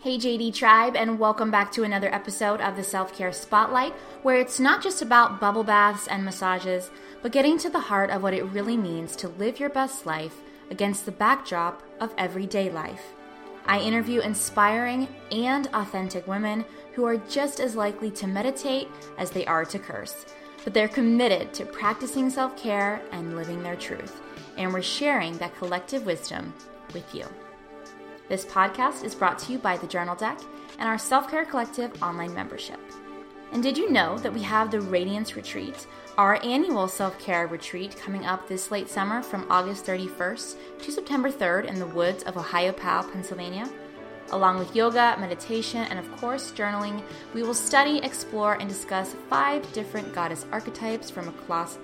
Hey, JD Tribe, and welcome back to another episode of the Self Care Spotlight, where it's not just about bubble baths and massages, but getting to the heart of what it really means to live your best life against the backdrop of everyday life. I interview inspiring and authentic women who are just as likely to meditate as they are to curse, but they're committed to practicing self care and living their truth. And we're sharing that collective wisdom with you. This podcast is brought to you by the Journal Deck and our Self Care Collective online membership. And did you know that we have the Radiance Retreat, our annual self care retreat coming up this late summer from August 31st to September 3rd in the woods of Ohiopyle, Pennsylvania? Along with yoga, meditation, and of course, journaling, we will study, explore, and discuss five different goddess archetypes from across,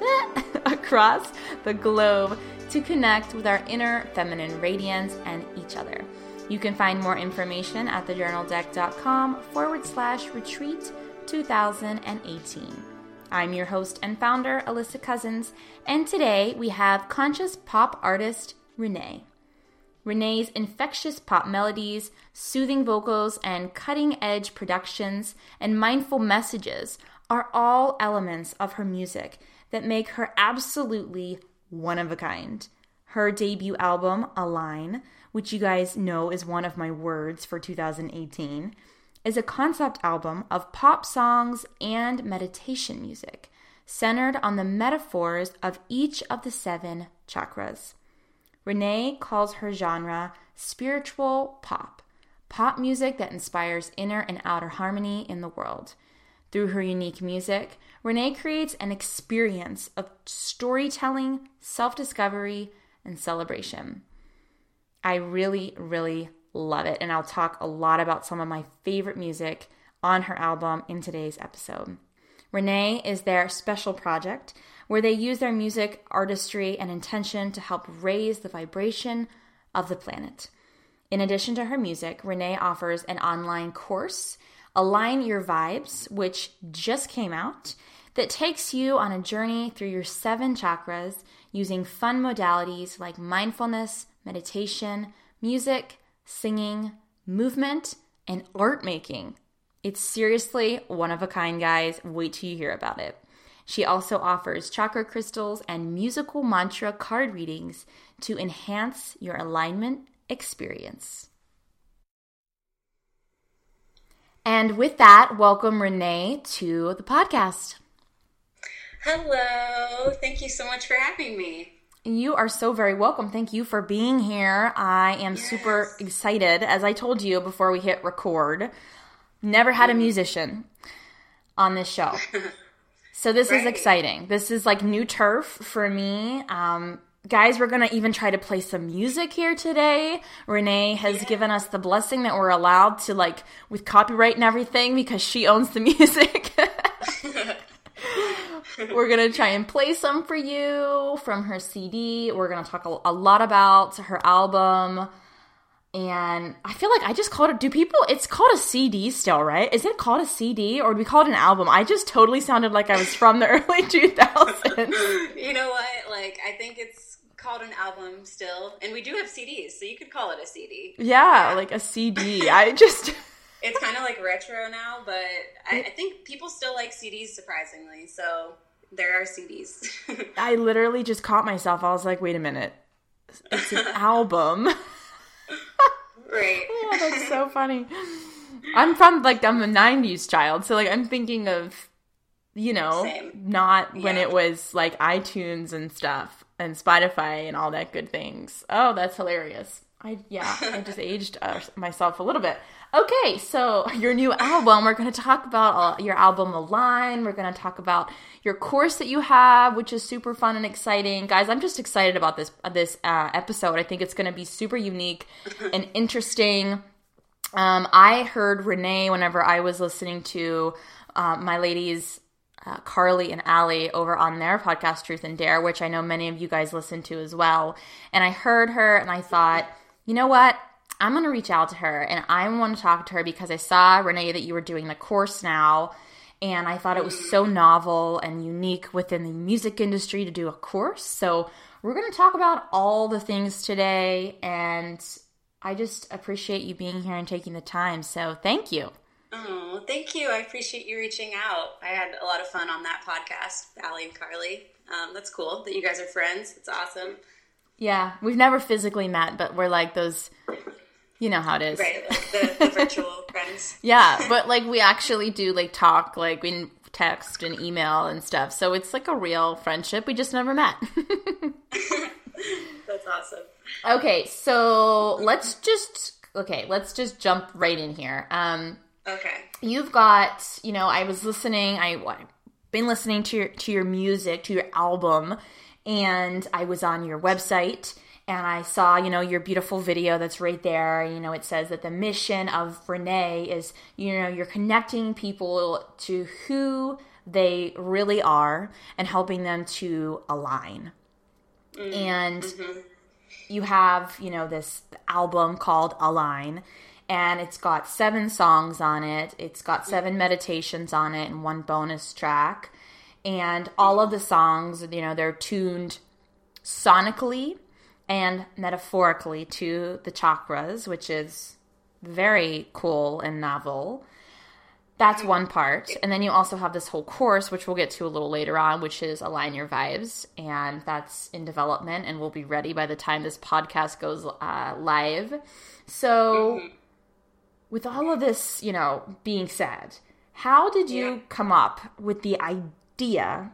across the globe to connect with our inner feminine radiance and each other. You can find more information at thejournaldeck.com forward slash retreat 2018. I'm your host and founder, Alyssa Cousins, and today we have conscious pop artist Renee. Renee's infectious pop melodies, soothing vocals, and cutting edge productions and mindful messages are all elements of her music that make her absolutely one of a kind. Her debut album, Align, which you guys know is one of my words for 2018, is a concept album of pop songs and meditation music centered on the metaphors of each of the seven chakras. Renee calls her genre spiritual pop, pop music that inspires inner and outer harmony in the world. Through her unique music, Renee creates an experience of storytelling, self discovery, and celebration. I really, really love it, and I'll talk a lot about some of my favorite music on her album in today's episode. Renee is their special project where they use their music, artistry, and intention to help raise the vibration of the planet. In addition to her music, Renee offers an online course Align Your Vibes, which just came out, that takes you on a journey through your seven chakras using fun modalities like mindfulness, meditation, music, singing, movement, and art making. It's seriously one of a kind, guys. Wait till you hear about it. She also offers chakra crystals and musical mantra card readings to enhance your alignment experience. And with that, welcome Renee to the podcast. Hello. Thank you so much for having me. You are so very welcome. Thank you for being here. I am yes. super excited. As I told you before we hit record, never had a mm-hmm. musician on this show. So this right. is exciting. This is like new turf for me. Um, guys, we're gonna even try to play some music here today. Renee has yeah. given us the blessing that we're allowed to like with copyright and everything because she owns the music. we're gonna try and play some for you from her CD. We're gonna talk a, a lot about her album. And I feel like I just called it. Do people? It's called a CD still, right? Is it called a CD or do we call it an album? I just totally sounded like I was from the early 2000s. you know what? Like, I think it's called an album still, and we do have CDs, so you could call it a CD. Yeah, yeah. like a CD. I just. it's kind of like retro now, but I, I, think people still like CDs surprisingly. So there are CDs. I literally just caught myself. I was like, wait a minute, it's an album. right. oh, that's so funny. I'm from like I'm a '90s child, so like I'm thinking of you know, Same. not when yeah. it was like iTunes and stuff and Spotify and all that good things. Oh, that's hilarious. I yeah, I just aged uh, myself a little bit. Okay, so your new album. We're going to talk about uh, your album Align. We're going to talk about your course that you have, which is super fun and exciting, guys. I'm just excited about this uh, this uh, episode. I think it's going to be super unique and interesting. Um, I heard Renee whenever I was listening to uh, my ladies uh, Carly and Allie over on their podcast, Truth and Dare, which I know many of you guys listen to as well. And I heard her and I thought, you know what? I'm going to reach out to her and I want to talk to her because I saw, Renee, that you were doing the course now. And I thought it was so novel and unique within the music industry to do a course. So we're going to talk about all the things today. And I just appreciate you being here and taking the time. So thank you. Oh, thank you. I appreciate you reaching out. I had a lot of fun on that podcast, Allie and Carly. Um, that's cool that you guys are friends. It's awesome. Yeah, we've never physically met, but we're like those. You know how it is, right? The, the virtual friends. Yeah, but like we actually do like talk, like we text and email and stuff. So it's like a real friendship. We just never met. That's awesome. Okay, so let's just okay, let's just jump right in here. Um, okay, you've got you know I was listening. I I've been listening to your to your music to your album, and I was on your website and I saw, you know, your beautiful video that's right there. You know, it says that the mission of Renee is, you know, you're connecting people to who they really are and helping them to align. Mm-hmm. And mm-hmm. you have, you know, this album called Align, and it's got seven songs on it. It's got seven meditations on it and one bonus track. And all of the songs, you know, they're tuned sonically and metaphorically to the chakras, which is very cool and novel. That's one part. And then you also have this whole course, which we'll get to a little later on, which is Align Your Vibes. And that's in development and will be ready by the time this podcast goes uh, live. So, mm-hmm. With all of this, you know, being said, how did you yeah. come up with the idea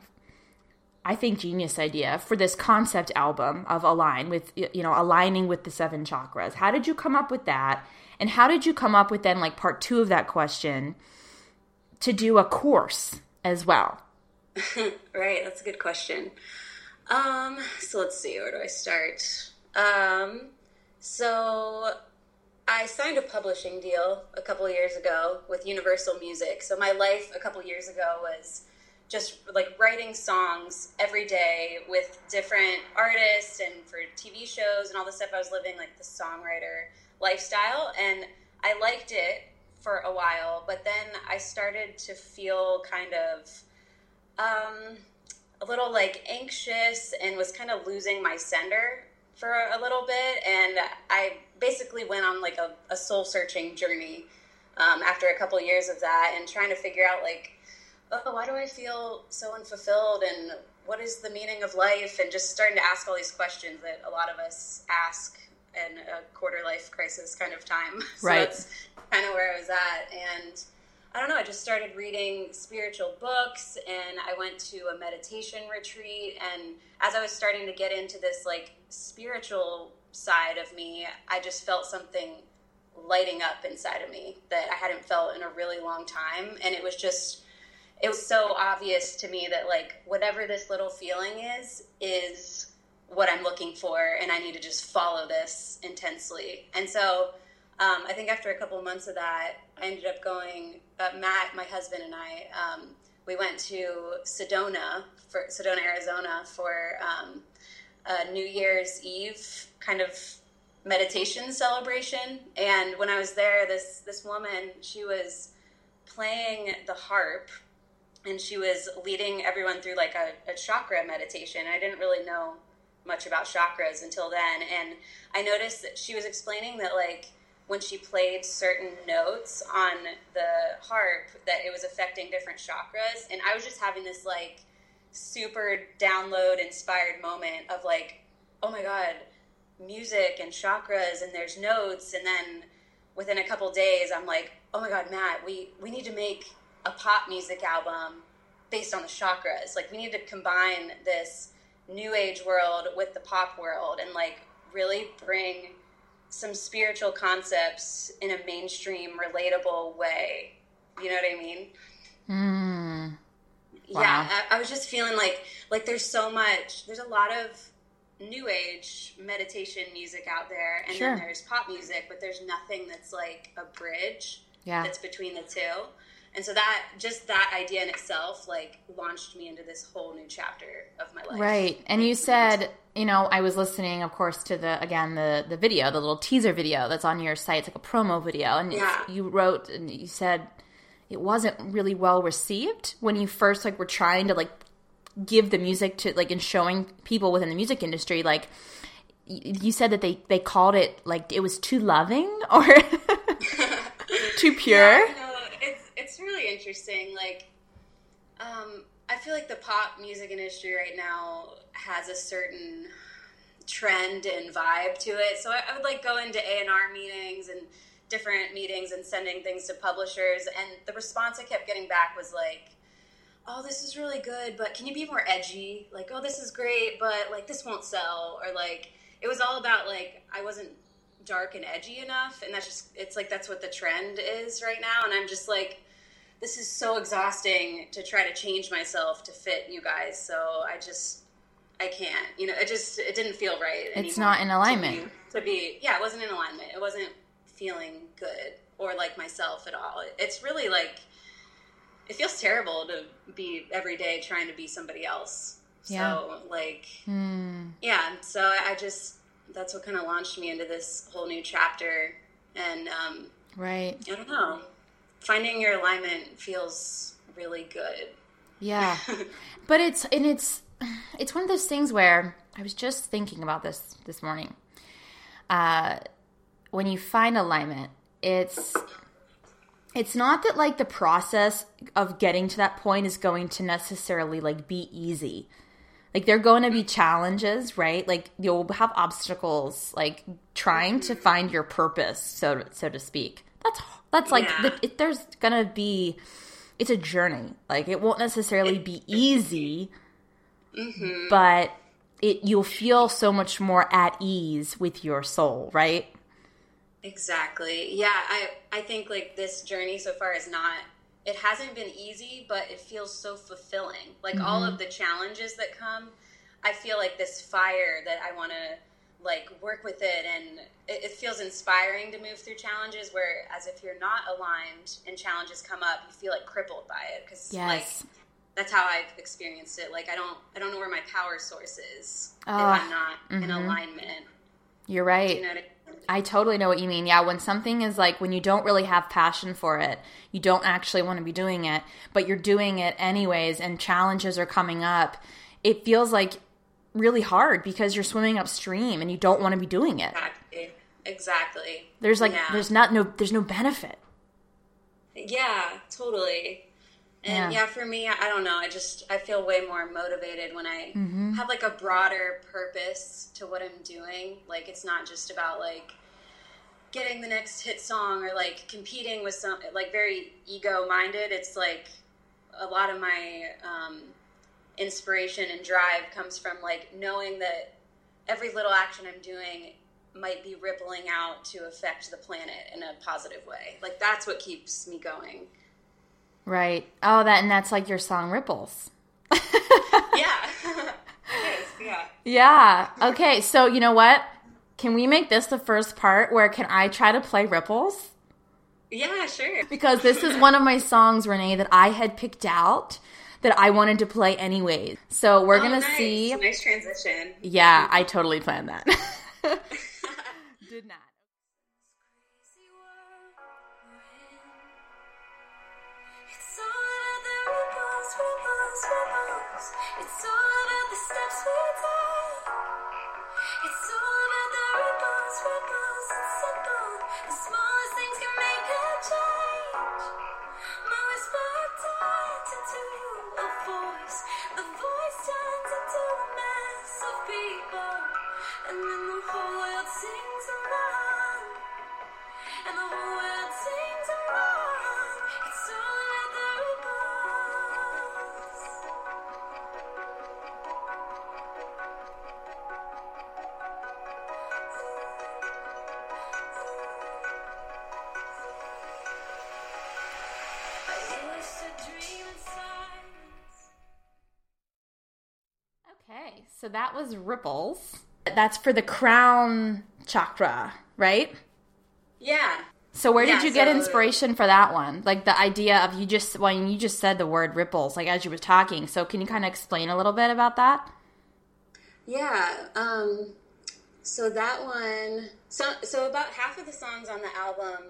I think genius idea for this concept album of align with you know aligning with the seven chakras. How did you come up with that? And how did you come up with then like part 2 of that question to do a course as well? right, that's a good question. Um so let's see, where do I start? Um so I signed a publishing deal a couple years ago with Universal Music. So my life a couple years ago was just like writing songs every day with different artists and for TV shows and all the stuff I was living like the songwriter lifestyle and I liked it for a while but then I started to feel kind of um, a little like anxious and was kind of losing my sender for a little bit and I basically went on like a, a soul searching journey um, after a couple years of that and trying to figure out like oh, why do I feel so unfulfilled? And what is the meaning of life? And just starting to ask all these questions that a lot of us ask in a quarter life crisis kind of time. So right. that's kind of where I was at. And I don't know, I just started reading spiritual books and I went to a meditation retreat. And as I was starting to get into this like spiritual side of me, I just felt something lighting up inside of me that I hadn't felt in a really long time. And it was just it was so obvious to me that like whatever this little feeling is is what I'm looking for, and I need to just follow this intensely. And so um, I think after a couple months of that, I ended up going. Uh, Matt, my husband, and I, um, we went to Sedona for Sedona, Arizona, for um, a New Year's Eve kind of meditation celebration. And when I was there, this this woman, she was playing the harp and she was leading everyone through like a, a chakra meditation. I didn't really know much about chakras until then, and I noticed that she was explaining that like when she played certain notes on the harp that it was affecting different chakras and i was just having this like super download inspired moment of like oh my god music and chakras and there's notes and then within a couple days i'm like oh my god matt we we need to make a pop music album based on the chakras. Like we need to combine this new age world with the pop world and like really bring some spiritual concepts in a mainstream relatable way. You know what I mean? Mm. Wow. Yeah, I, I was just feeling like like there's so much. There's a lot of new age meditation music out there and sure. then there's pop music but there's nothing that's like a bridge yeah. that's between the two and so that just that idea in itself like launched me into this whole new chapter of my life right and you said you know i was listening of course to the again the the video the little teaser video that's on your site it's like a promo video and yeah. you wrote and you said it wasn't really well received when you first like were trying to like give the music to like and showing people within the music industry like you said that they they called it like it was too loving or too pure. Yeah, no, it's it's really interesting. Like, um, I feel like the pop music industry right now has a certain trend and vibe to it. So I, I would like go into A and R meetings and different meetings and sending things to publishers, and the response I kept getting back was like, "Oh, this is really good, but can you be more edgy? Like, oh, this is great, but like this won't sell." Or like, it was all about like I wasn't dark and edgy enough, and that's just it's like that's what the trend is right now, and I'm just like. This is so exhausting to try to change myself to fit you guys. So I just I can't. You know, it just it didn't feel right. It's not in alignment. To be, to be, yeah, it wasn't in alignment. It wasn't feeling good or like myself at all. It's really like it feels terrible to be every day trying to be somebody else. Yeah. So like mm. yeah, so I just that's what kind of launched me into this whole new chapter and um right. I don't know. Finding your alignment feels really good. Yeah. but it's and it's it's one of those things where I was just thinking about this this morning. Uh, when you find alignment, it's it's not that like the process of getting to that point is going to necessarily like be easy. Like there're going to be challenges, right? Like you'll have obstacles, like trying to find your purpose, so so to speak. That's that's like yeah. the, it, there's gonna be. It's a journey. Like it won't necessarily be easy mm-hmm. but it you'll feel so much more at ease with your soul, right? Exactly. Yeah, I I think like this journey so far is not it hasn't been easy, but it feels so fulfilling. Like mm-hmm. all of the challenges that come, I feel like this fire that I want to like work with it and it, it, feels inspiring to move through challenges whereas if you're not aligned and challenges come up you feel like crippled by it because yes. like that's how I've experienced it. Like I don't I don't know where my power source is if I'm not mm-hmm. in alignment. You're right. You know I, totally know what you mean. Yeah, when something is like when you don't really have passion for it, you don't actually want to be doing it, but you're doing it anyways and challenges are coming up, it feels like really hard because you're swimming upstream and you don't want to be doing it. Exactly. Exactly. There's like yeah. there's not no there's no benefit. Yeah, totally. And yeah. yeah. for me, I don't know. I just I feel way more motivated when I mm-hmm. have like a broader purpose to what I'm doing. Like it's not just about like getting the next hit song or like competing with some like very ego minded. It's like a lot of my um, inspiration and drive comes from like knowing that every little action I'm doing might be rippling out to affect the planet in a positive way. Like that's what keeps me going. Right. Oh, that and that's like your song Ripples. yeah. is. Yeah. Yeah. Okay. So you know what? Can we make this the first part where can I try to play Ripples? Yeah, sure. Because this is one of my songs, Renee, that I had picked out that I wanted to play anyways. So we're oh, gonna nice. see. Nice transition. Yeah, I totally planned that. Did not. The smallest things can make a change. So that was ripples. That's for the crown chakra, right? Yeah. So where yeah, did you get inspiration for that one? Like the idea of you just when you just said the word ripples, like as you were talking. So can you kind of explain a little bit about that? Yeah. Um, so that one. So so about half of the songs on the album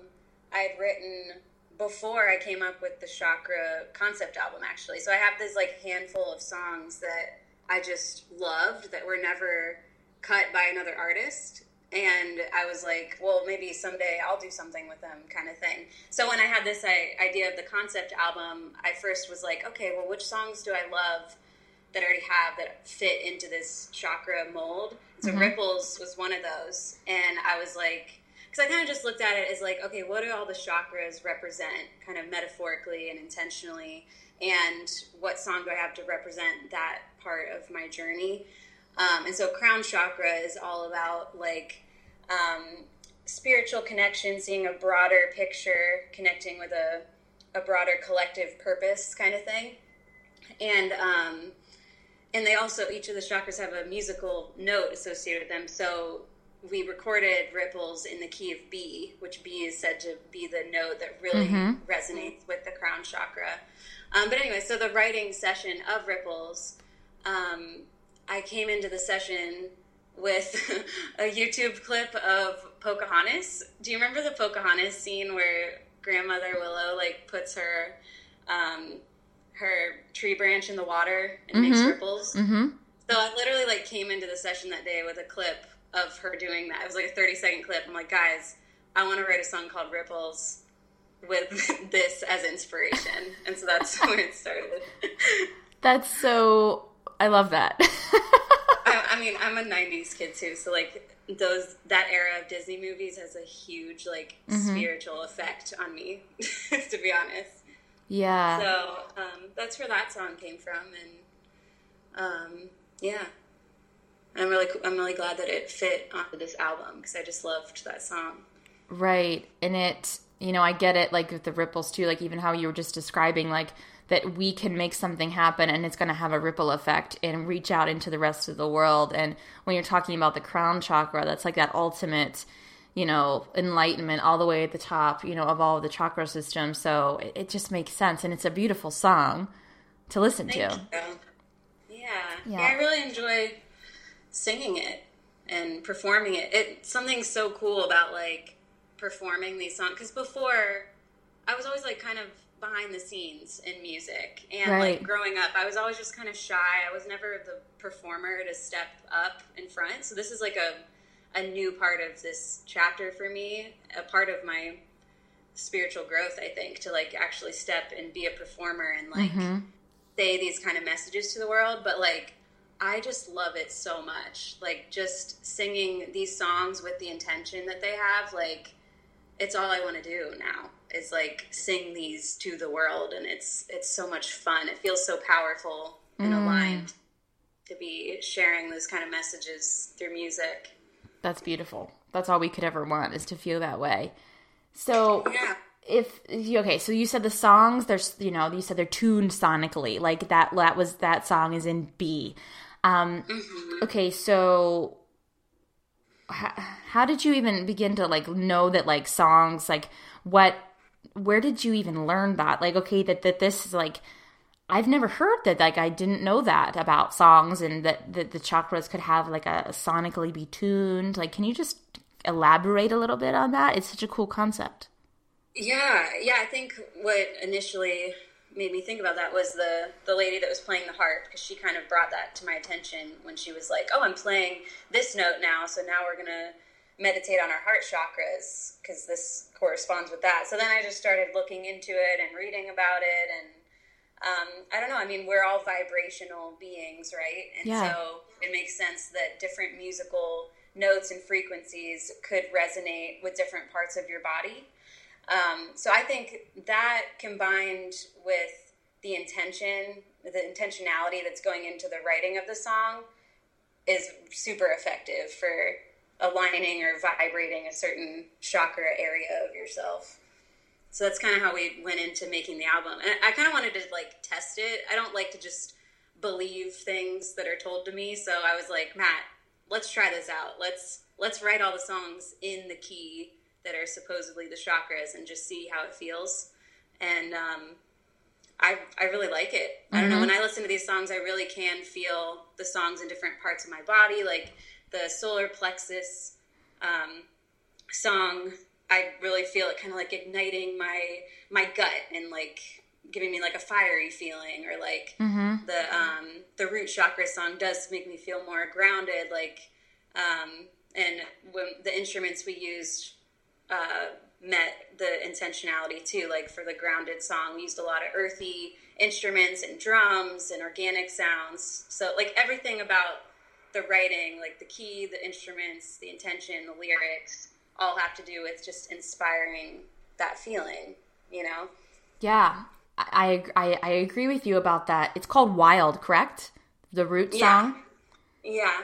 I had written before I came up with the chakra concept album. Actually, so I have this like handful of songs that I just loved that were never cut by another artist and I was like, well, maybe someday I'll do something with them, kind of thing. So when I had this idea of the concept album, I first was like, okay, well, which songs do I love that I already have that fit into this chakra mold? So mm-hmm. Ripples was one of those, and I was like, because I kind of just looked at it as like, okay, what do all the chakras represent, kind of metaphorically and intentionally, and what song do I have to represent that part of my journey? Um, and so crown chakra is all about like um, spiritual connection, seeing a broader picture, connecting with a, a broader collective purpose kind of thing. And um, and they also each of the chakras have a musical note associated with them. So we recorded ripples in the key of B, which B is said to be the note that really mm-hmm. resonates with the crown chakra. Um, but anyway, so the writing session of ripples, um, I came into the session with a YouTube clip of Pocahontas. Do you remember the Pocahontas scene where grandmother Willow like puts her um, her tree branch in the water and mm-hmm. makes ripples? Mm-hmm. So I literally like came into the session that day with a clip of her doing that. It was like a 30 second clip. I'm like, guys, I want to write a song called Ripples with this as inspiration. And so that's where it started. That's so, I love that. I, I, mean, I'm a 90s kid too. So like those, that era of Disney movies has a huge like mm-hmm. spiritual effect on me, to be honest. Yeah. So um, that's where that song came from. And um, yeah. I'm really I'm really glad that it fit onto this album because I just loved that song. Right, and it you know I get it like with the ripples too, like even how you were just describing like that we can make something happen and it's going to have a ripple effect and reach out into the rest of the world. And when you're talking about the crown chakra, that's like that ultimate you know enlightenment all the way at the top you know of all of the chakra system. so it, it just makes sense and it's a beautiful song to listen Thank to. Yeah. yeah. yeah i really enjoy singing it and performing it. It's something so cool about like performing these songs because before I was always like kind of behind the scenes in music and right. like growing up I was always just kind of shy. I was never the performer to step up in front. So this is like a a new part of this chapter for me, a part of my spiritual growth, I think, to like actually step and be a performer and like mm-hmm. say these kind of messages to the world, but like I just love it so much. Like just singing these songs with the intention that they have, like it's all I want to do now. Is like sing these to the world and it's it's so much fun. It feels so powerful and mm. aligned to be sharing those kind of messages through music. That's beautiful. That's all we could ever want is to feel that way. So yeah if okay so you said the songs there's you know you said they're tuned sonically like that that was that song is in b um, mm-hmm. Okay, so how, how did you even begin to like know that like songs like what where did you even learn that? Like okay that that this is like I've never heard that like I didn't know that about songs and that, that the chakras could have like a, a sonically be tuned like can you just elaborate a little bit on that? It's such a cool concept. Yeah yeah I think what initially made me think about that was the the lady that was playing the harp because she kind of brought that to my attention when she was like, "Oh, I'm playing this note now, so now we're gonna meditate on our heart chakras because this corresponds with that." So then I just started looking into it and reading about it, and um, I don't know. I mean, we're all vibrational beings, right? And yeah. so it makes sense that different musical notes and frequencies could resonate with different parts of your body. Um, so I think that combined with the intention, the intentionality that's going into the writing of the song is super effective for aligning or vibrating a certain chakra area of yourself. So that's kind of how we went into making the album. And I kind of wanted to like test it. I don't like to just believe things that are told to me. So I was like, Matt, let's try this out. Let's let's write all the songs in the key that are supposedly the chakras and just see how it feels. And um, I I really like it. Mm-hmm. I don't know mm-hmm. when I listen to these songs, I really can feel the songs in different parts of my body, like the solar plexus um, song. I really feel it kind of like igniting my my gut and like giving me like a fiery feeling or like mm-hmm. the um the root chakra song does make me feel more grounded like Um, and when the instruments we used uh, met the intentionality too. Like for the grounded song, we used a lot of earthy instruments and drums and organic sounds. So like everything about the writing, like the key, the instruments, the intention, the lyrics, all have to do with just inspiring that feeling, you know? Yeah, I, I, I agree with you about that. It's called Wild, correct? The root song? Yeah. yeah.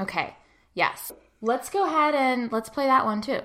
Okay, yes. Let's go ahead and let's play that one too.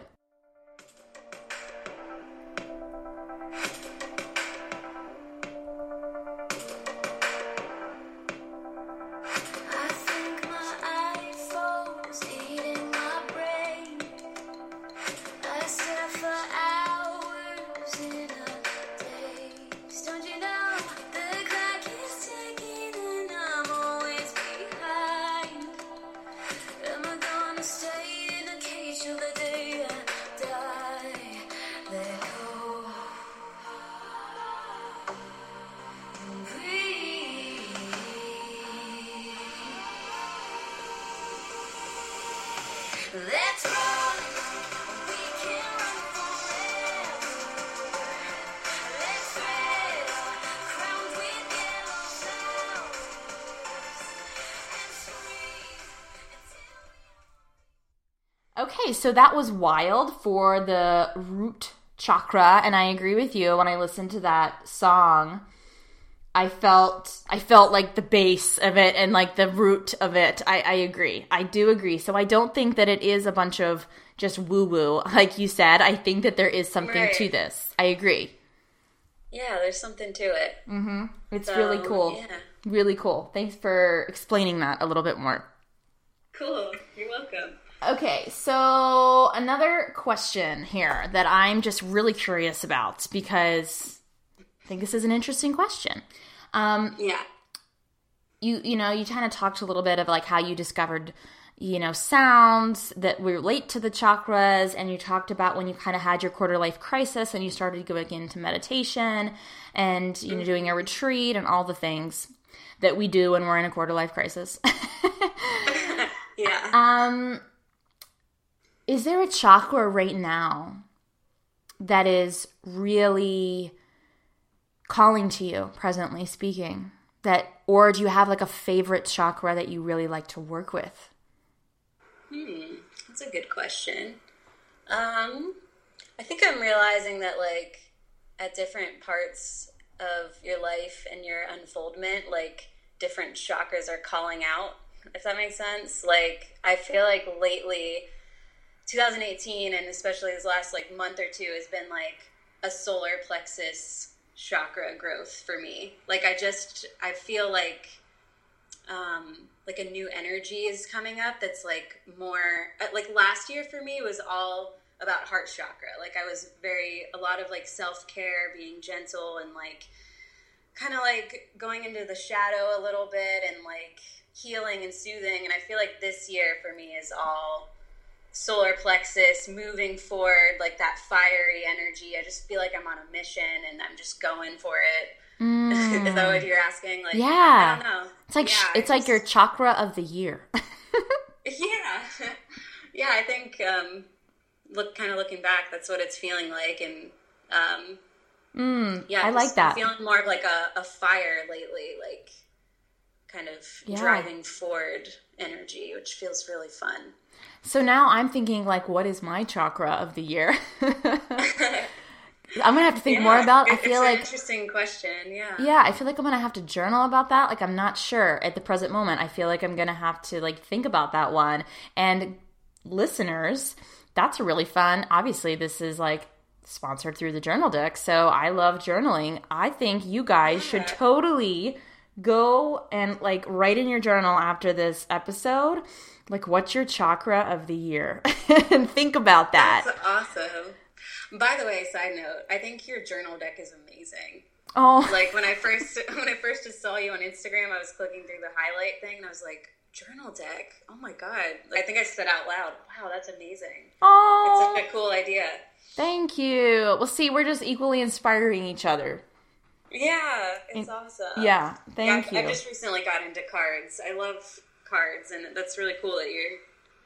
So that was wild for the root chakra, and I agree with you. When I listened to that song, I felt I felt like the base of it and like the root of it. I, I agree. I do agree. So I don't think that it is a bunch of just woo woo, like you said. I think that there is something right. to this. I agree. Yeah, there's something to it. Mm-hmm. It's so, really cool. Yeah. Really cool. Thanks for explaining that a little bit more. Cool. You're welcome. Okay, so another question here that I'm just really curious about because I think this is an interesting question. Um, yeah. You you know you kind of talked a little bit of like how you discovered you know sounds that relate to the chakras, and you talked about when you kind of had your quarter life crisis and you started going into meditation and you know doing a retreat and all the things that we do when we're in a quarter life crisis. yeah. Um is there a chakra right now that is really calling to you, presently speaking? That, or do you have like a favorite chakra that you really like to work with? Hmm, that's a good question. Um, I think I'm realizing that like at different parts of your life and your unfoldment, like different chakras are calling out. If that makes sense. Like I feel like lately 2018 and especially this last like month or two has been like a solar plexus chakra growth for me. Like I just I feel like um like a new energy is coming up that's like more uh, like last year for me was all about heart chakra. Like I was very a lot of like self-care, being gentle and like kind of like going into the shadow a little bit and like healing and soothing and I feel like this year for me is all solar plexus moving forward like that fiery energy i just feel like i'm on a mission and i'm just going for it. Mm. is that what you're asking? Like yeah. I don't know. It's like yeah, it's like your chakra of the year. Yeah. Yeah i think um look kind of looking back that's what it's feeling like and um mm, yeah i like that. feeling more of like a, a fire lately like kind of yeah. driving forward energy which feels really fun so now I'm thinking like, what is my chakra of the year? I'm gonna have to think yeah, more about. I feel like interesting question. Yeah. Yeah, I feel like I'm gonna have to journal about that. Like I'm not sure at the present moment. I feel like I'm gonna have to like think about that one. And listeners, that's really fun. Obviously, this is like sponsored through the journal deck, so I love journaling. I think you guys yeah. should totally go and like write in your journal after this episode like what's your chakra of the year? And think about that. That's awesome. By the way side note i think your journal deck is amazing. Oh. Like when i first when i first just saw you on instagram i was clicking through the highlight thing and i was like journal deck? Oh my god. I think i said out loud wow that's amazing. Oh it's such a cool idea. Thank you. Well see we're just equally inspiring each other. Yeah it's awesome. yeah thank yeah, you. i just recently got into cards. I love cards, and that's really cool that you're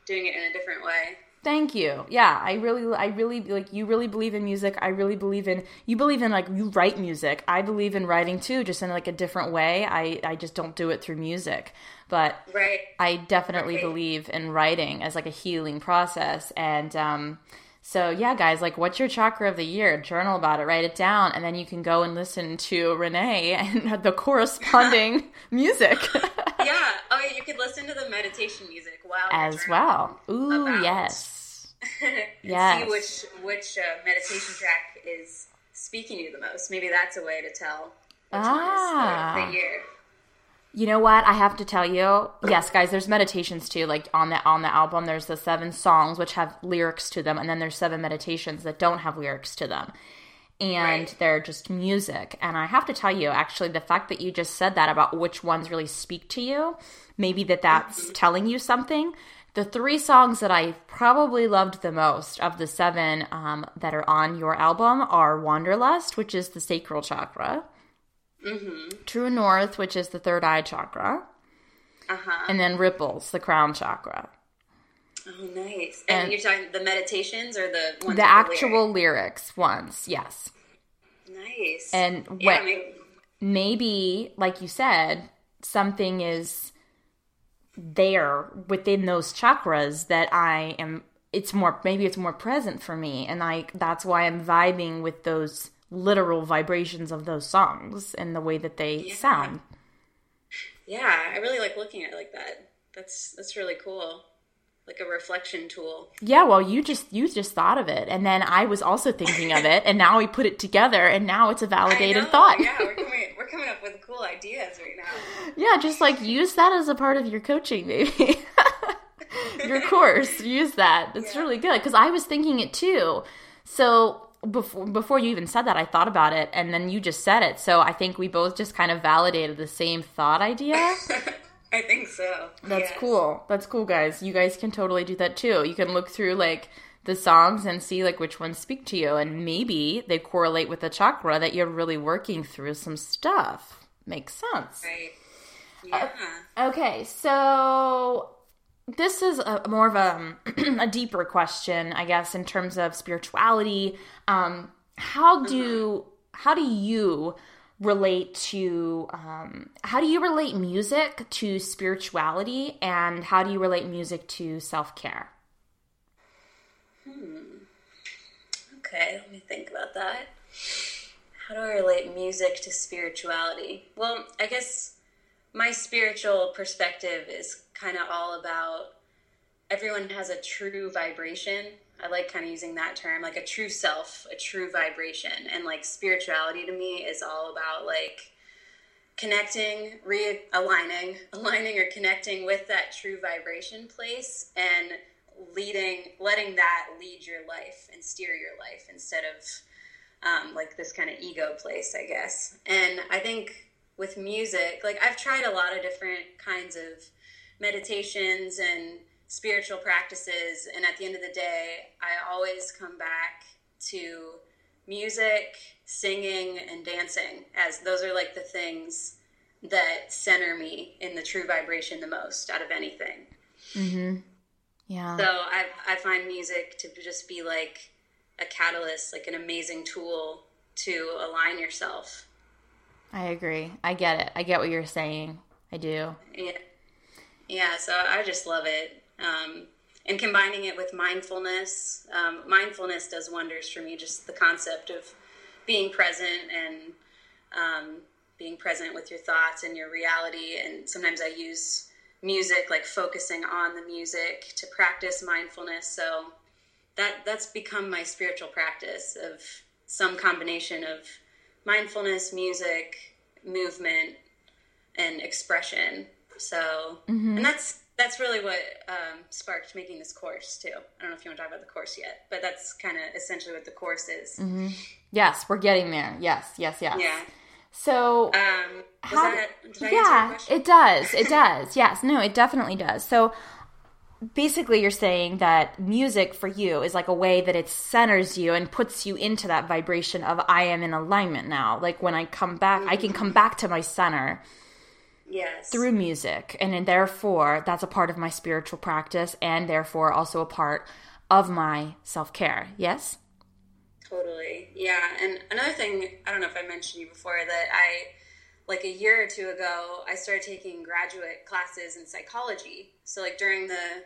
doing it in a different way. Thank you. Yeah, I really, I really like you. Really believe in music. I really believe in you. Believe in like you write music. I believe in writing too, just in like a different way. I, I just don't do it through music, but right. I definitely Right. believe in writing as like a healing process. And um, so yeah, guys, like, what's your chakra of the year? Journal about it. Write it down, and then you can go and listen to Renee and the corresponding music Yeah. Oh, yeah, you could listen to the meditation music while as well. Ooh, about- yes. yeah. See which which uh, meditation track is speaking to you the most. Maybe that's a way to tell which Ah. one is the, the year. You know what? I have to tell you. Yes, guys, there's meditations too. Like on the on the album, there's the seven songs which have lyrics to them, and then there's seven meditations that don't have lyrics to them. And Right. they're just music. And I have to tell you, actually, the fact that you just said that about which ones really speak to you, maybe that that's telling you something. The three songs that I probably loved the most of the seven um, that are on your album are Wanderlust, which is the sacral chakra, True North, which is the third eye chakra, Uh huh. and then Ripples, the crown chakra. Oh, nice. And, And- you're talking the meditations or the ones The actual lyrics ones, yes. nice. And yeah, what maybe, maybe, like you said, something is there within those chakras that I am it's more maybe it's more present for me and I that's why I'm vibing with those literal vibrations of those songs and the way that they Yeah. sound. yeah, I really like looking at it like that. That's that's really cool. Like a reflection tool. Yeah, well, you just you just thought of it, and then I was also thinking of it, and now we put it together, and now it's a validated know, thought. Yeah, we're coming we're coming up with cool ideas right now. Yeah, just like use that as a part of your coaching, maybe. your course, use that. It's Yeah. really good because I was thinking it too. So before before you even said that, I thought about it, and then you just said it. So I think we both just kind of validated the same thought idea. I think so. That's Yes. cool. That's cool, guys. You guys can totally do that too. You can look through like the songs and see like which ones speak to you, and maybe they correlate with the chakra that you're really working through some stuff. Makes sense. Right. Uh, yeah. Okay, so this is a, more of a, a deeper question, I guess, in terms of spirituality. Um, how do how do you relate to um, how do you relate music to spirituality, and how do you relate music to self care? Hmm. Okay, let me think about that. How do I relate music to spirituality? Well, I guess my spiritual perspective is kind of all about everyone has a true vibration. I like kind of using that term, like a true self, a true vibration. And like spirituality to me is all about like connecting, realigning, aligning or connecting with that true vibration place and leading, letting that lead your life and steer your life instead of um, like this kind of ego place, I guess. And I think with music, like I've tried a lot of different kinds of meditations and spiritual practices, and at the end of the day, I always come back to music, singing, and dancing, as those are like the things that center me in the true vibration the most out of anything. Mm-hmm. Yeah, So I, I find music to just be like a catalyst, like an amazing tool to align yourself. I agree. I get it. I get what you're saying. I do. Yeah, yeah. So I just love it, um, and combining it with mindfulness. Um, mindfulness does wonders for me. Just the concept of being present and um, being present with your thoughts and your reality. And sometimes I use music, like focusing on the music, to practice mindfulness. So that that's become my spiritual practice of some combination of mindfulness, music, movement, and expression. So, and that's that's really what um, sparked making this course too. I don't know if you want to talk about the course yet, but that's kind of essentially what the course is. Yes, we're getting there. Yes, yes, yes. Yeah. So Um, How- that, did I answer your yeah, question? it does. It does. yes. No, it definitely does. So basically, you're saying that music for you is like a way that it centers you and puts you into that vibration of I am in alignment now. Like when I come back, I can come back to my center Yes. through music. And therefore, that's a part of my spiritual practice and therefore also a part of my self care. Yes? Totally. Yeah. And another thing, I don't know if I mentioned you before, that I, like a year or two ago, I started taking graduate classes in psychology. So, like during the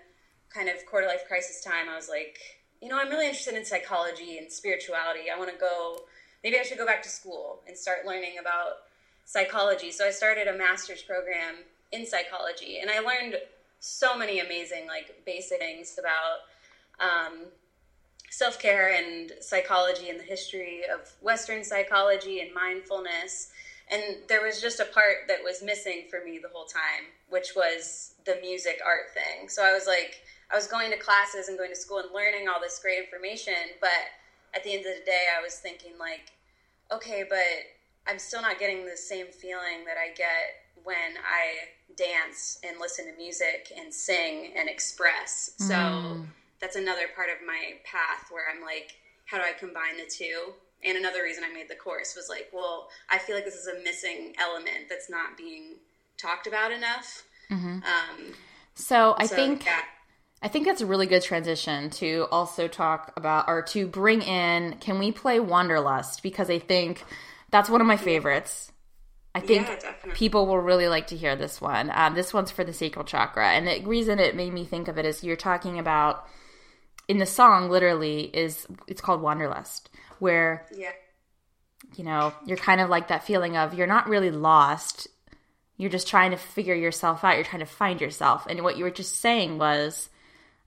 kind of quarter life crisis time, I was like, you know, I'm really interested in psychology and spirituality. I want to go, maybe I should go back to school and start learning about psychology. So, I started a master's program in psychology and I learned so many amazing, like, basic things about. Um, self care and psychology and the history of Western psychology and mindfulness. And there was just a part that was missing for me the whole time, which was the music art thing. So I was like, I was going to classes and going to school and learning all this great information, but at the end of the day, I was thinking, like, okay, but I'm still not getting the same feeling that I get when I dance and listen to music and sing and express. So. Mm that's another part of my path where I'm like, how do I combine the two? And another reason I made the course was like, well, I feel like this is a missing element that's not being talked about enough. Mm-hmm. Um, so I so, think. Yeah. I think that's a really good transition to also talk about or to bring in can we play Wanderlust because I think that's one of my favorites. I think yeah, people will really like to hear this one. Um, this one's for the sacral chakra, and the reason it made me think of it is you're talking about in the song literally is it's called wanderlust where yeah. you know you're kind of like that feeling of you're not really lost. You're just trying to figure yourself out. You're trying to find yourself. And what you were just saying was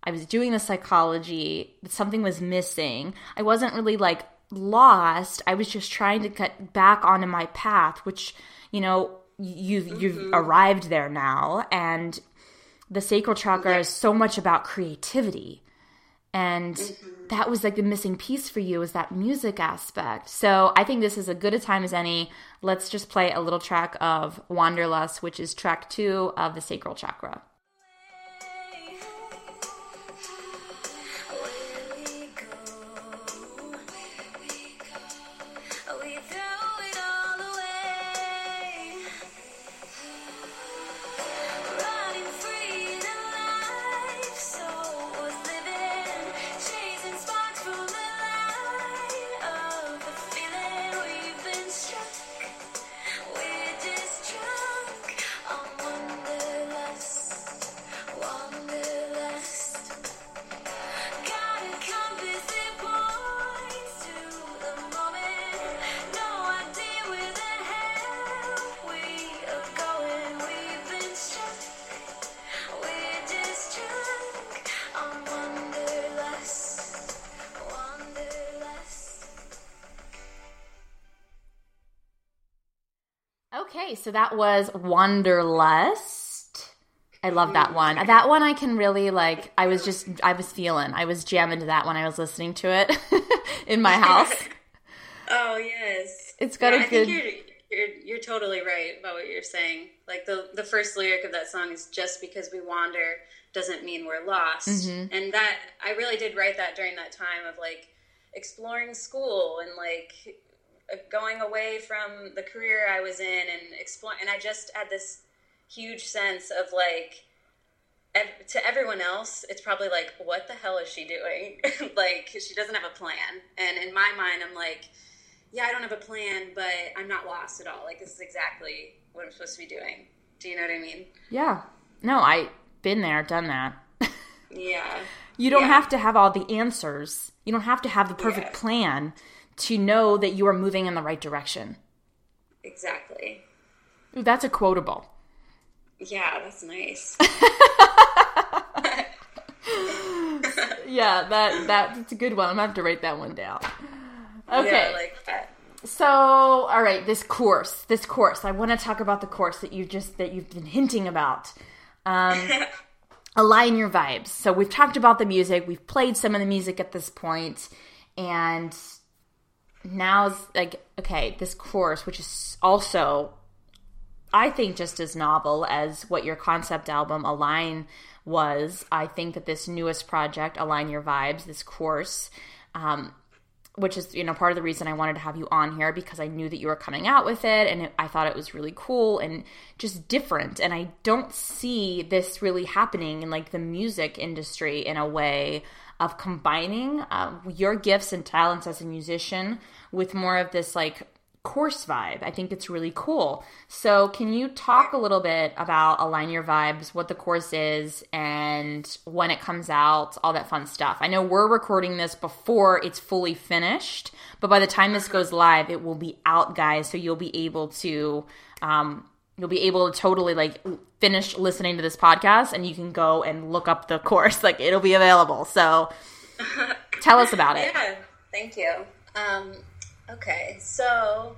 i was doing the psychology but something was missing. I wasn't really like lost. I was just trying to get back onto my path which you know you've mm-hmm. you've arrived there now. And the sacral chakra yeah. is so much about creativity and mm-hmm. that was like the missing piece for you is that music aspect. So i think this is as good a time as any. Let's just play a little track of wanderlust which is track two of the sacral chakra so that was Wanderlust. I love that one. That one I can really like. I was just, I was feeling, I was jamming to that when I was listening to it in my house. oh yes, it's got yeah, a good. You're, you're, you're totally right about what you're saying. Like the the first lyric of that song is just because we wander doesn't mean we're lost, mm-hmm. and that I really did write that during that time of like exploring school and like Uh, going away from the career I was in and exploring, and I just had this huge sense of like, ev- to everyone else, it's probably like, what the hell is she doing? like, she doesn't have a plan. And in my mind, I'm like, yeah, I don't have a plan, but I'm not lost at all. Like, this is exactly what I'm supposed to be doing. Do you know what I mean? Yeah. No, I been there, done that. yeah. You don't yeah. have to have all the answers. You don't have to have the perfect yeah. plan to know that you are moving in the right direction. Exactly. Ooh, that's a quotable. Yeah, that's nice. yeah, that that's a good one. I'm gonna have to write that one down. Okay. Yeah, like that. So, all right, this course, this course. I want to talk about the course that you just that you've been hinting about. Um, align your vibes. So we've talked about the music. We've played some of the music at this point, and now's like okay this course which is also i think just as novel as what your concept album align was. I think that this newest project align your vibes this course um, which is you know part of the reason I wanted to have you on here because I knew that you were coming out with it and it, I thought it was really cool and just different. And I don't see this really happening in like the music industry in a way of combining uh, your gifts and talents as a musician with more of this like course vibe. I think it's really cool. So, can you talk a little bit about Align Your Vibes, what the course is, and when it comes out, all that fun stuff? I know we're recording this before it's fully finished, but by the time this goes live, it will be out, guys. So, you'll be able to. Um, you'll be able to totally like finish listening to this podcast and you can go and look up the course. Like it'll be available. So tell us about it. Yeah thank you. Um, Okay, so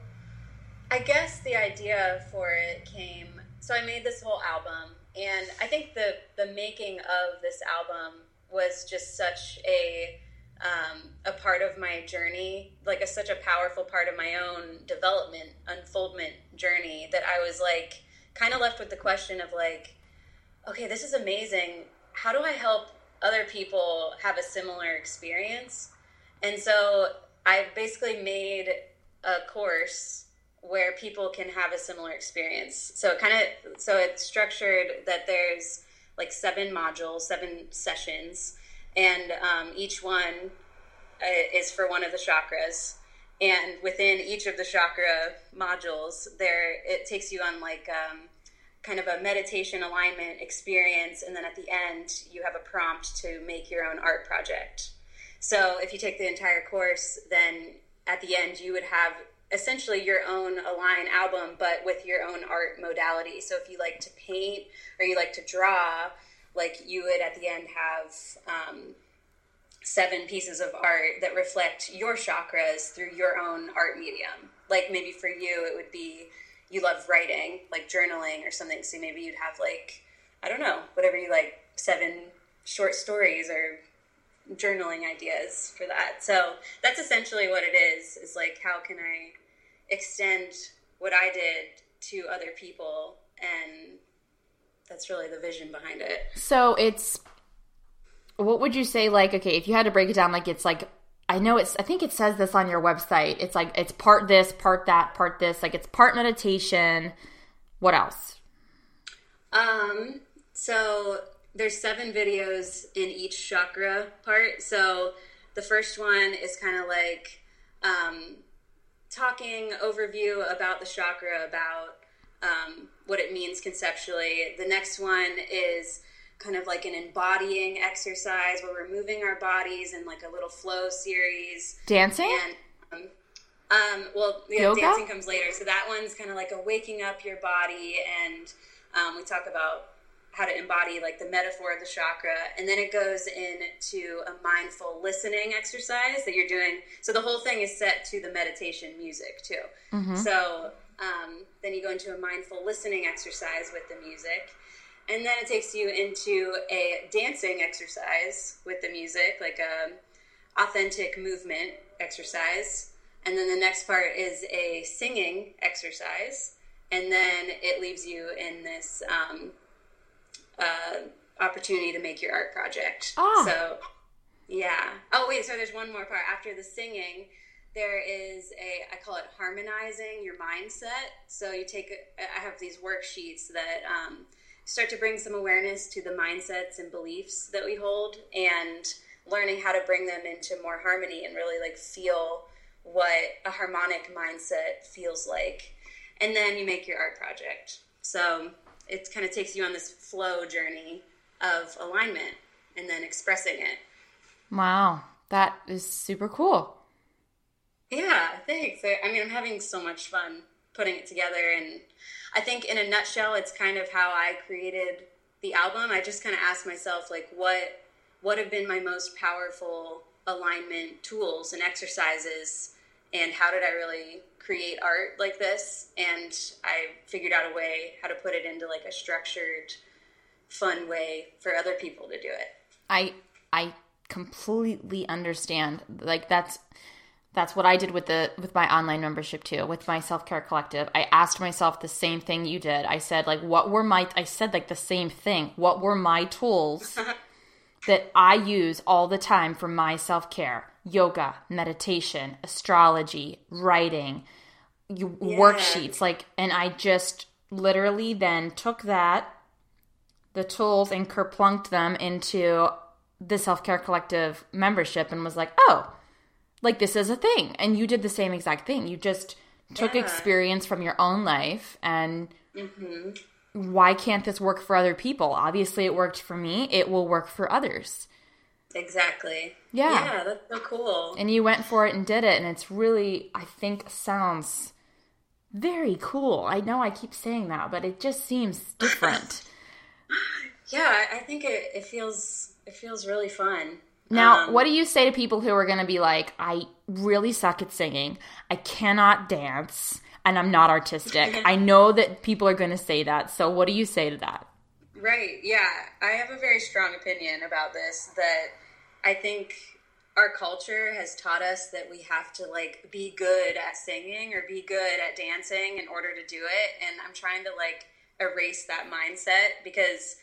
I guess the idea for it came. So I made this whole album, and I think the the making of this album was just such a um, a part of my journey, like a, such a powerful part of my own development, unfoldment journey that I was like kind of left with the question of like, okay, this is amazing. How do I help other people have a similar experience? And so I basically made a course where people can have a similar experience. So it kind of so it's structured that there's like seven modules, seven sessions, and um, each one uh, is for one of the chakras. And within each of the chakra modules, there it takes you on like um, kind of a meditation alignment experience, and then at the end, you have a prompt to make your own art project. So if you take the entire course, then at the end you would have essentially your own align album, but with your own art modality. So if you like to paint or you like to draw, like you would at the end have um, seven pieces of art that reflect your chakras through your own art medium. Like maybe for you, it would be you love writing, like journaling or something. So maybe you'd have like, I don't know, whatever you like, seven short stories or journaling ideas for that. So that's essentially what it is is like how can I extend what I did to other people and that's really the vision behind it. So it's what would you say like okay, if you had to break it down like it's like I know it's I think it says this on your website. It's like it's part this, part that, part this, like it's part meditation. What else? Um so there's seven videos in each chakra part. So the first one is kind of like um, talking overview about the chakra, about um, what it means conceptually. The next one is kind of like an embodying exercise where we're moving our bodies in like a little flow series. Dancing? And, um, um, well, yeah, Yoga? dancing comes later. So that one's kind of like a waking up your body, and um, we talk about how to embody like the metaphor of the chakra and then it goes into a mindful listening exercise that you're doing so the whole thing is set to the meditation music too mm-hmm. so um, then you go into a mindful listening exercise with the music and then it takes you into a dancing exercise with the music like a authentic movement exercise and then the next part is a singing exercise and then it leaves you in this um, uh, opportunity to make your art project. Oh. So, yeah. Oh, wait. So there's one more part after the singing. There is a I call it harmonizing your mindset. So you take I have these worksheets that um, start to bring some awareness to the mindsets and beliefs that we hold, and learning how to bring them into more harmony and really like feel what a harmonic mindset feels like. And then you make your art project. So it kind of takes you on this flow journey of alignment and then expressing it. Wow, that is super cool. Yeah, thanks. I mean, I'm having so much fun putting it together, and I think in a nutshell, it's kind of how I created the album. I just kind of asked myself, like, what what have been my most powerful alignment tools and exercises, and how did I really create art like this and I figured out a way how to put it into like a structured fun way for other people to do it. I I completely understand. Like that's that's what I did with the with my online membership too, with my self-care collective. I asked myself the same thing you did. I said like what were my I said like the same thing. What were my tools that I use all the time for my self care yoga, meditation, astrology, writing, yeah. worksheets. Like, and I just literally then took that, the tools, and kerplunked them into the Self Care Collective membership and was like, oh, like this is a thing. And you did the same exact thing. You just took yeah. experience from your own life and. Mm-hmm why can't this work for other people? Obviously, it worked for me. It will work for others. Exactly. Yeah. Yeah, that's so cool. And you went for it and did it. And it's really, I think, sounds very cool. I know I keep saying that, but it just seems different. yeah, I think it, it feels it feels really fun. Now, um, what do you say to people who are going to be like, I really suck at singing. I cannot dance and I'm not artistic. I know that people are going to say that. So what do you say to that? Right. Yeah. I have a very strong opinion about this that I think our culture has taught us that we have to like be good at singing or be good at dancing in order to do it and I'm trying to like erase that mindset because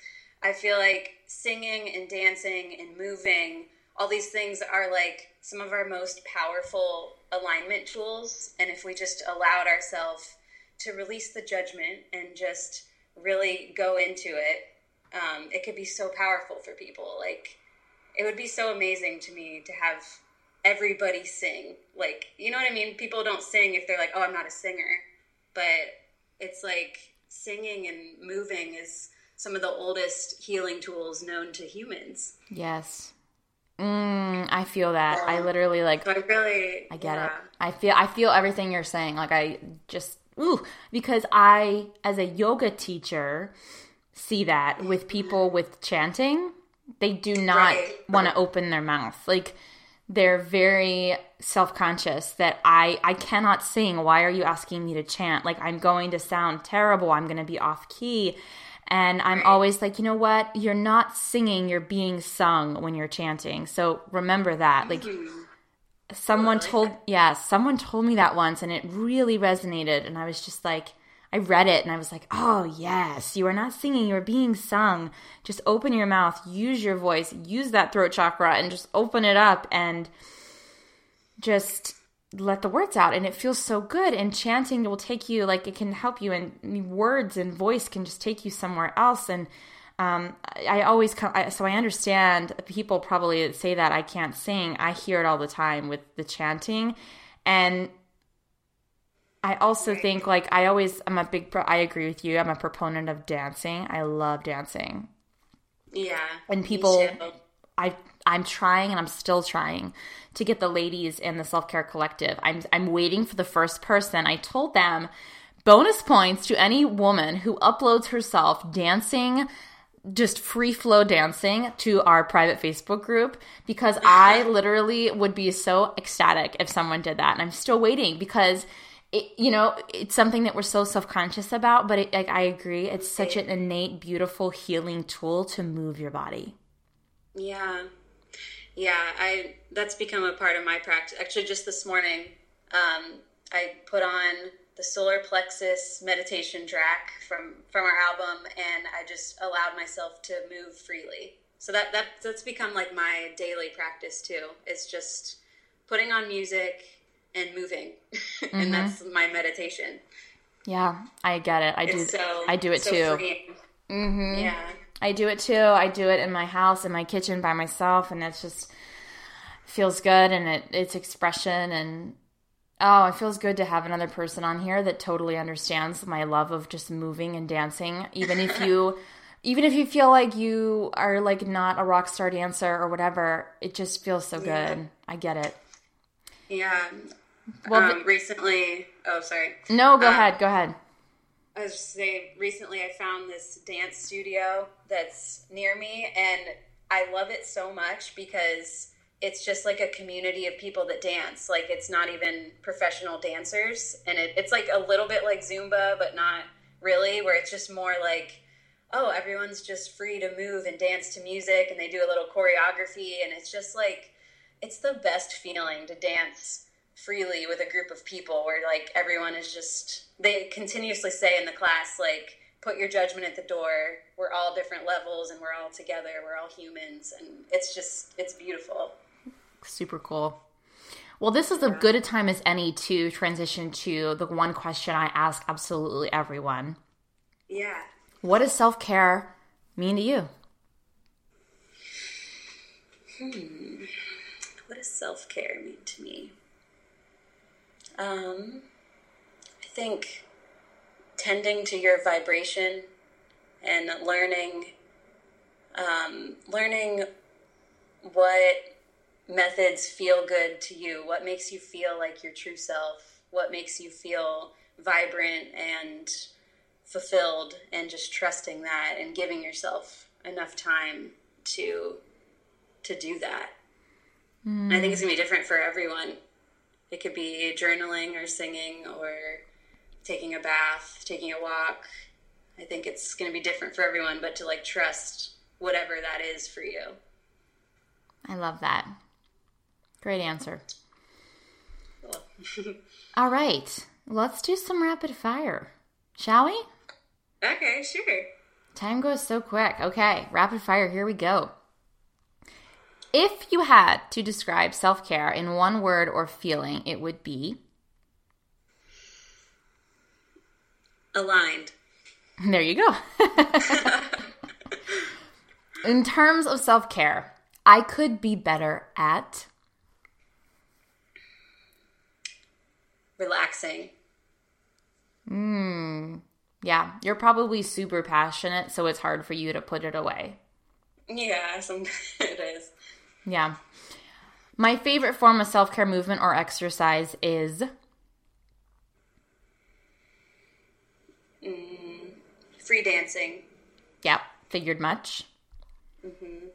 I feel like singing and dancing and moving all these things are like some of our most powerful alignment tools. And if we just allowed ourselves to release the judgment and just really go into it, um, it could be so powerful for people. Like, it would be so amazing to me to have everybody sing. Like, you know what I mean? People don't sing if they're like, oh, I'm not a singer. But it's like singing and moving is some of the oldest healing tools known to humans. Yes. Mm, I feel that. I literally like. I really. I get yeah. it. I feel. I feel everything you're saying. Like I just ooh because I as a yoga teacher see that with people with chanting, they do not right. want to open their mouth. Like they're very self-conscious that I I cannot sing. Why are you asking me to chant? Like I'm going to sound terrible. I'm going to be off key. And I'm always like, you know what? You're not singing, you're being sung when you're chanting. So remember that. Like mm-hmm. someone told yeah, someone told me that once and it really resonated and I was just like I read it and I was like, "Oh, yes, you are not singing, you're being sung. Just open your mouth, use your voice, use that throat chakra and just open it up and just let the words out and it feels so good and chanting will take you like it can help you and words and voice can just take you somewhere else and um, I always come, I, so I understand people probably say that I can't sing. I hear it all the time with the chanting, and I also think like I always I'm a big pro, I agree with you. I'm a proponent of dancing. I love dancing. Yeah, and people, I I'm trying and I'm still trying to get the ladies in the self care collective. I'm I'm waiting for the first person. I told them bonus points to any woman who uploads herself dancing just free flow dancing to our private Facebook group because I literally would be so ecstatic if someone did that. And I'm still waiting because it, you know, it's something that we're so self conscious about, but it, like, I agree. It's such an innate, beautiful healing tool to move your body. Yeah. Yeah, I that's become a part of my practice. Actually, just this morning, um, I put on the solar plexus meditation track from from our album, and I just allowed myself to move freely. So that that that's become like my daily practice too. It's just putting on music and moving, mm-hmm. and that's my meditation. Yeah, I get it. I it's do. So, I do it so too. Mm-hmm. Yeah. I do it too. I do it in my house, in my kitchen by myself, and it's just feels good and it, it's expression and oh, it feels good to have another person on here that totally understands my love of just moving and dancing. Even if you, even if you feel like you are like not a rock star dancer or whatever, it just feels so yeah. good. I get it. Yeah. Well, um, recently, oh, sorry. No, go um, ahead. Go ahead. I was just say recently I found this dance studio that's near me and I love it so much because it's just like a community of people that dance. Like it's not even professional dancers and it, it's like a little bit like Zumba but not really where it's just more like oh everyone's just free to move and dance to music and they do a little choreography and it's just like it's the best feeling to dance freely with a group of people where like everyone is just they continuously say in the class like put your judgment at the door. We're all different levels and we're all together. We're all humans. And it's just, it's beautiful. Super cool. Well, this is as good a time as any to transition to the one question I ask absolutely everyone. Yeah. What does self care mean to you? Hmm. What does self care mean to me? Um, I think tending to your vibration and learning, um, learning what methods feel good to you, what makes you feel like your true self, what makes you feel vibrant and fulfilled, and just trusting that and giving yourself enough time to to do that. Mm. I think it's gonna be different for everyone. It could be journaling or singing or taking a bath, taking a walk. I think it's going to be different for everyone, but to like trust whatever that is for you. I love that. Great answer. Cool. All right, let's do some rapid fire, shall we? Okay, sure. Time goes so quick. Okay, rapid fire, here we go. If you had to describe self care in one word or feeling, it would be aligned. There you go. in terms of self care, I could be better at relaxing. Hmm. Yeah, you're probably super passionate, so it's hard for you to put it away. Yeah, some it is. Yeah. My favorite form of self care movement or exercise is mm, free dancing. Yep, figured much. Mm-hmm.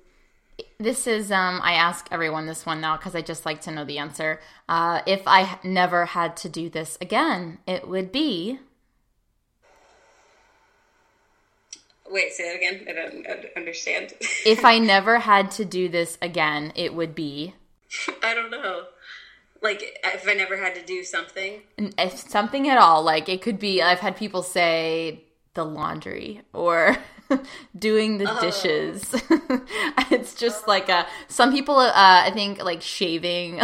This is um. I ask everyone this one now because I just like to know the answer. Uh, if I never had to do this again, it would be Wait, say that again. I don't understand. if I never had to do this again, it would be. I don't know. Like if I never had to do something. If something at all. Like it could be. I've had people say the laundry or doing the oh. dishes. it's just oh. like a. Some people, uh, I think, like shaving.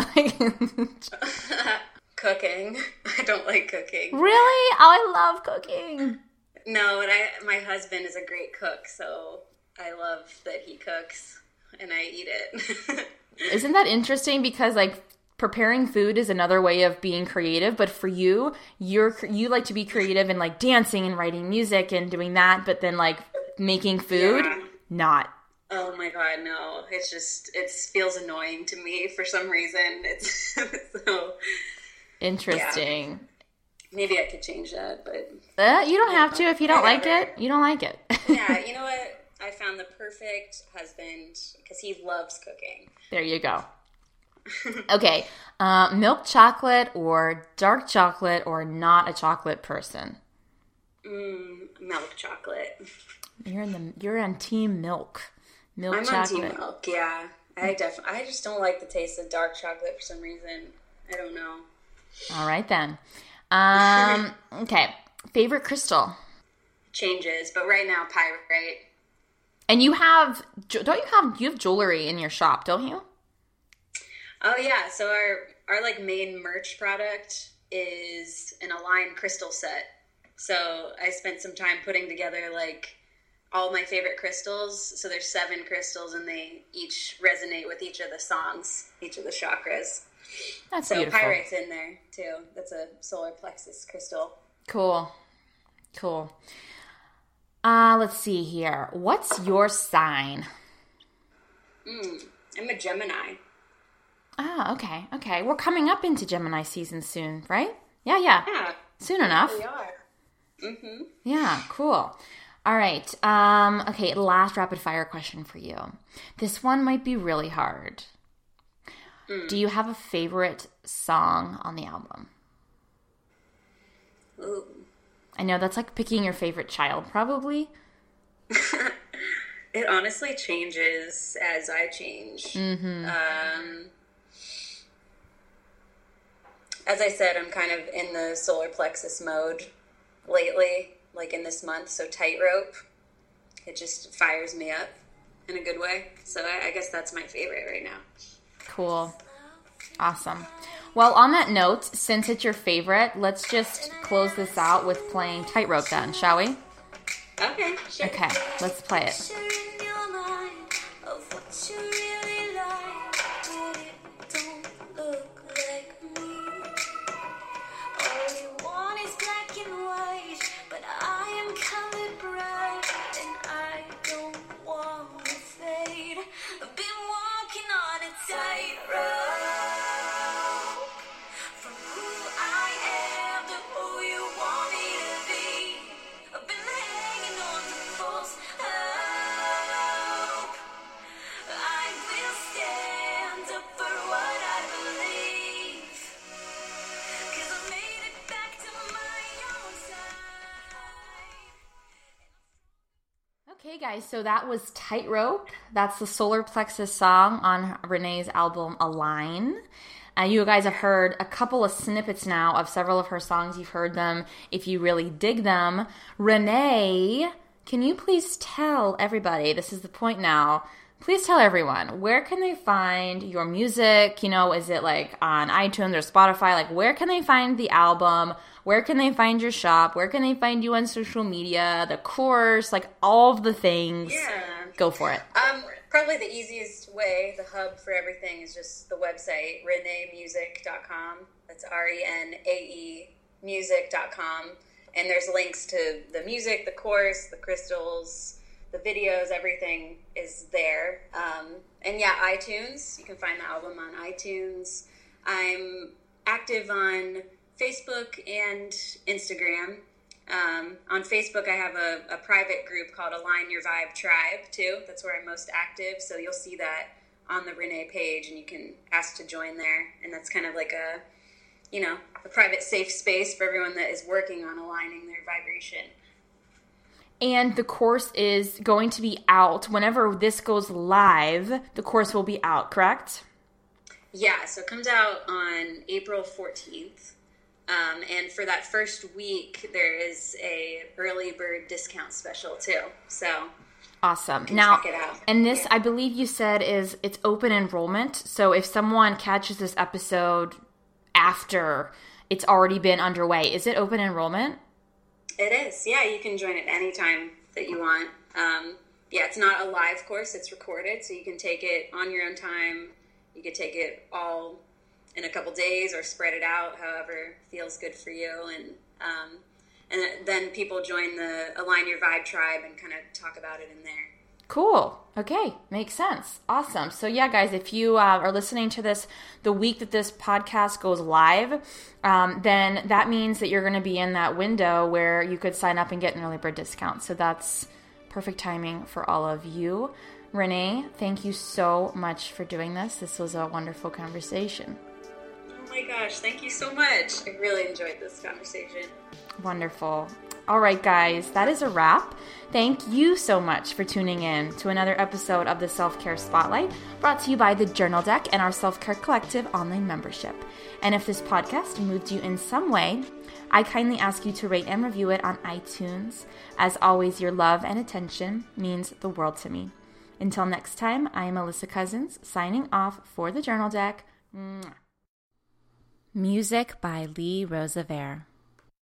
cooking. I don't like cooking. Really? Oh, I love cooking. No, and I my husband is a great cook, so I love that he cooks and I eat it. Isn't that interesting? Because like preparing food is another way of being creative, but for you, you're you like to be creative and like dancing and writing music and doing that, but then like making food, yeah. not. Oh my god, no! It's just it feels annoying to me for some reason. It's so interesting. Yeah. Maybe I could change that, but uh, you don't have to if you don't like it. You don't like it. yeah, you know what? I found the perfect husband because he loves cooking. There you go. okay, uh, milk chocolate or dark chocolate or not a chocolate person? Mm, milk chocolate. You're in the you're on team milk. Milk I'm chocolate. on team milk. Yeah, I definitely. I just don't like the taste of dark chocolate for some reason. I don't know. All right then. Um, okay. Favorite crystal? Changes, but right now, pyrite. And you have, don't you have, you have jewelry in your shop, don't you? Oh yeah. So our our like main merch product is an Align crystal set. So I spent some time putting together like all my favorite crystals. So there's seven crystals, and they each resonate with each of the songs, each of the chakras. That's so beautiful. pyrite's in there too. That's a solar plexus crystal. Cool, cool. Uh, let's see here. What's your sign? Mm, I'm a Gemini. Ah, okay, okay. We're coming up into Gemini season soon, right? Yeah, yeah. Yeah. Soon enough. We are. Mm-hmm. Yeah, cool. All right. Um, okay, last rapid fire question for you. This one might be really hard. Mm. Do you have a favorite song on the album? Ooh. I know that's like picking your favorite child, probably. it honestly changes as I change. Mm-hmm. Um, as I said, I'm kind of in the solar plexus mode lately. like in this month. So tightrope, it just fires me up in a good way. So I, I guess that's my favorite right now. Cool. Awesome. Well, on that note, since it's your favorite, let's just close this out with playing Tightrope then, shall we? Okay, sure. Okay, let's play it. Guys, so that was Tightrope. That's the solar plexus song on Renae's album Align. Uh, you guys have heard a couple of snippets now of several of her songs. You've heard them if you really dig them. Renae, can you please tell everybody, this is the point now, please tell everyone, where can they find your music? You know, is it like on iTunes or Spotify? Like, where can they find the album? Where can they find your shop? Where can they find you on social media? The course, like all of the things. Yeah. Go for it. Um, probably the easiest way, the hub for everything is just the website, renaemusic.com. That's R E N A E music.com. And there's links to the music, the course, the crystals, the videos, everything is there. Um, and yeah, iTunes. You can find the album on iTunes. I'm active on Facebook and Instagram. Um, on Facebook, I have a, a private group called Align Your Vibe Tribe, too. That's where I'm most active. So you'll see that on the Renae page, and you can ask to join there. And that's kind of like a, you know, a private safe space for everyone that is working on aligning their vibration. And the course is going to be out whenever this goes live. The course will be out, correct? Yeah, so it comes out on April 14th. Um, and for that first week, there is a early bird discount special too. So Awesome. Now, check it out. and this, Yeah. I believe you said, is it's open enrollment. So if someone catches this episode after it's already been underway, is it open enrollment? It is. Yeah, you can join it anytime that you want. Um, yeah, it's not a live course, it's recorded, so you can take it on your own time. You could take it all in a couple days or spread it out however feels good for you. And, um, and then people join the Align Your Vibe tribe and kind of talk about it in there. Cool. Okay, makes sense. Awesome. So yeah, guys, if you uh, are listening to this the week that this podcast goes live, um, then that means that you're going to be in that window where you could sign up and get an early bird discount. So that's perfect timing for all of you. Renae, thank you so much for doing this. This was a wonderful conversation. Oh my gosh, thank you so much. I really enjoyed this conversation. Wonderful. All right, guys, that is a wrap. Thank you so much for tuning in to another episode of the Self Care Spotlight brought to you by the Journal Deck and our Self Care Collective online membership. And if this podcast moved you in some way, I kindly ask you to rate and review it on iTunes. As always, your love and attention means the world to me. Until next time, I am Alyssa Cousins signing off for the Journal Deck. Music by Lee Rosevere.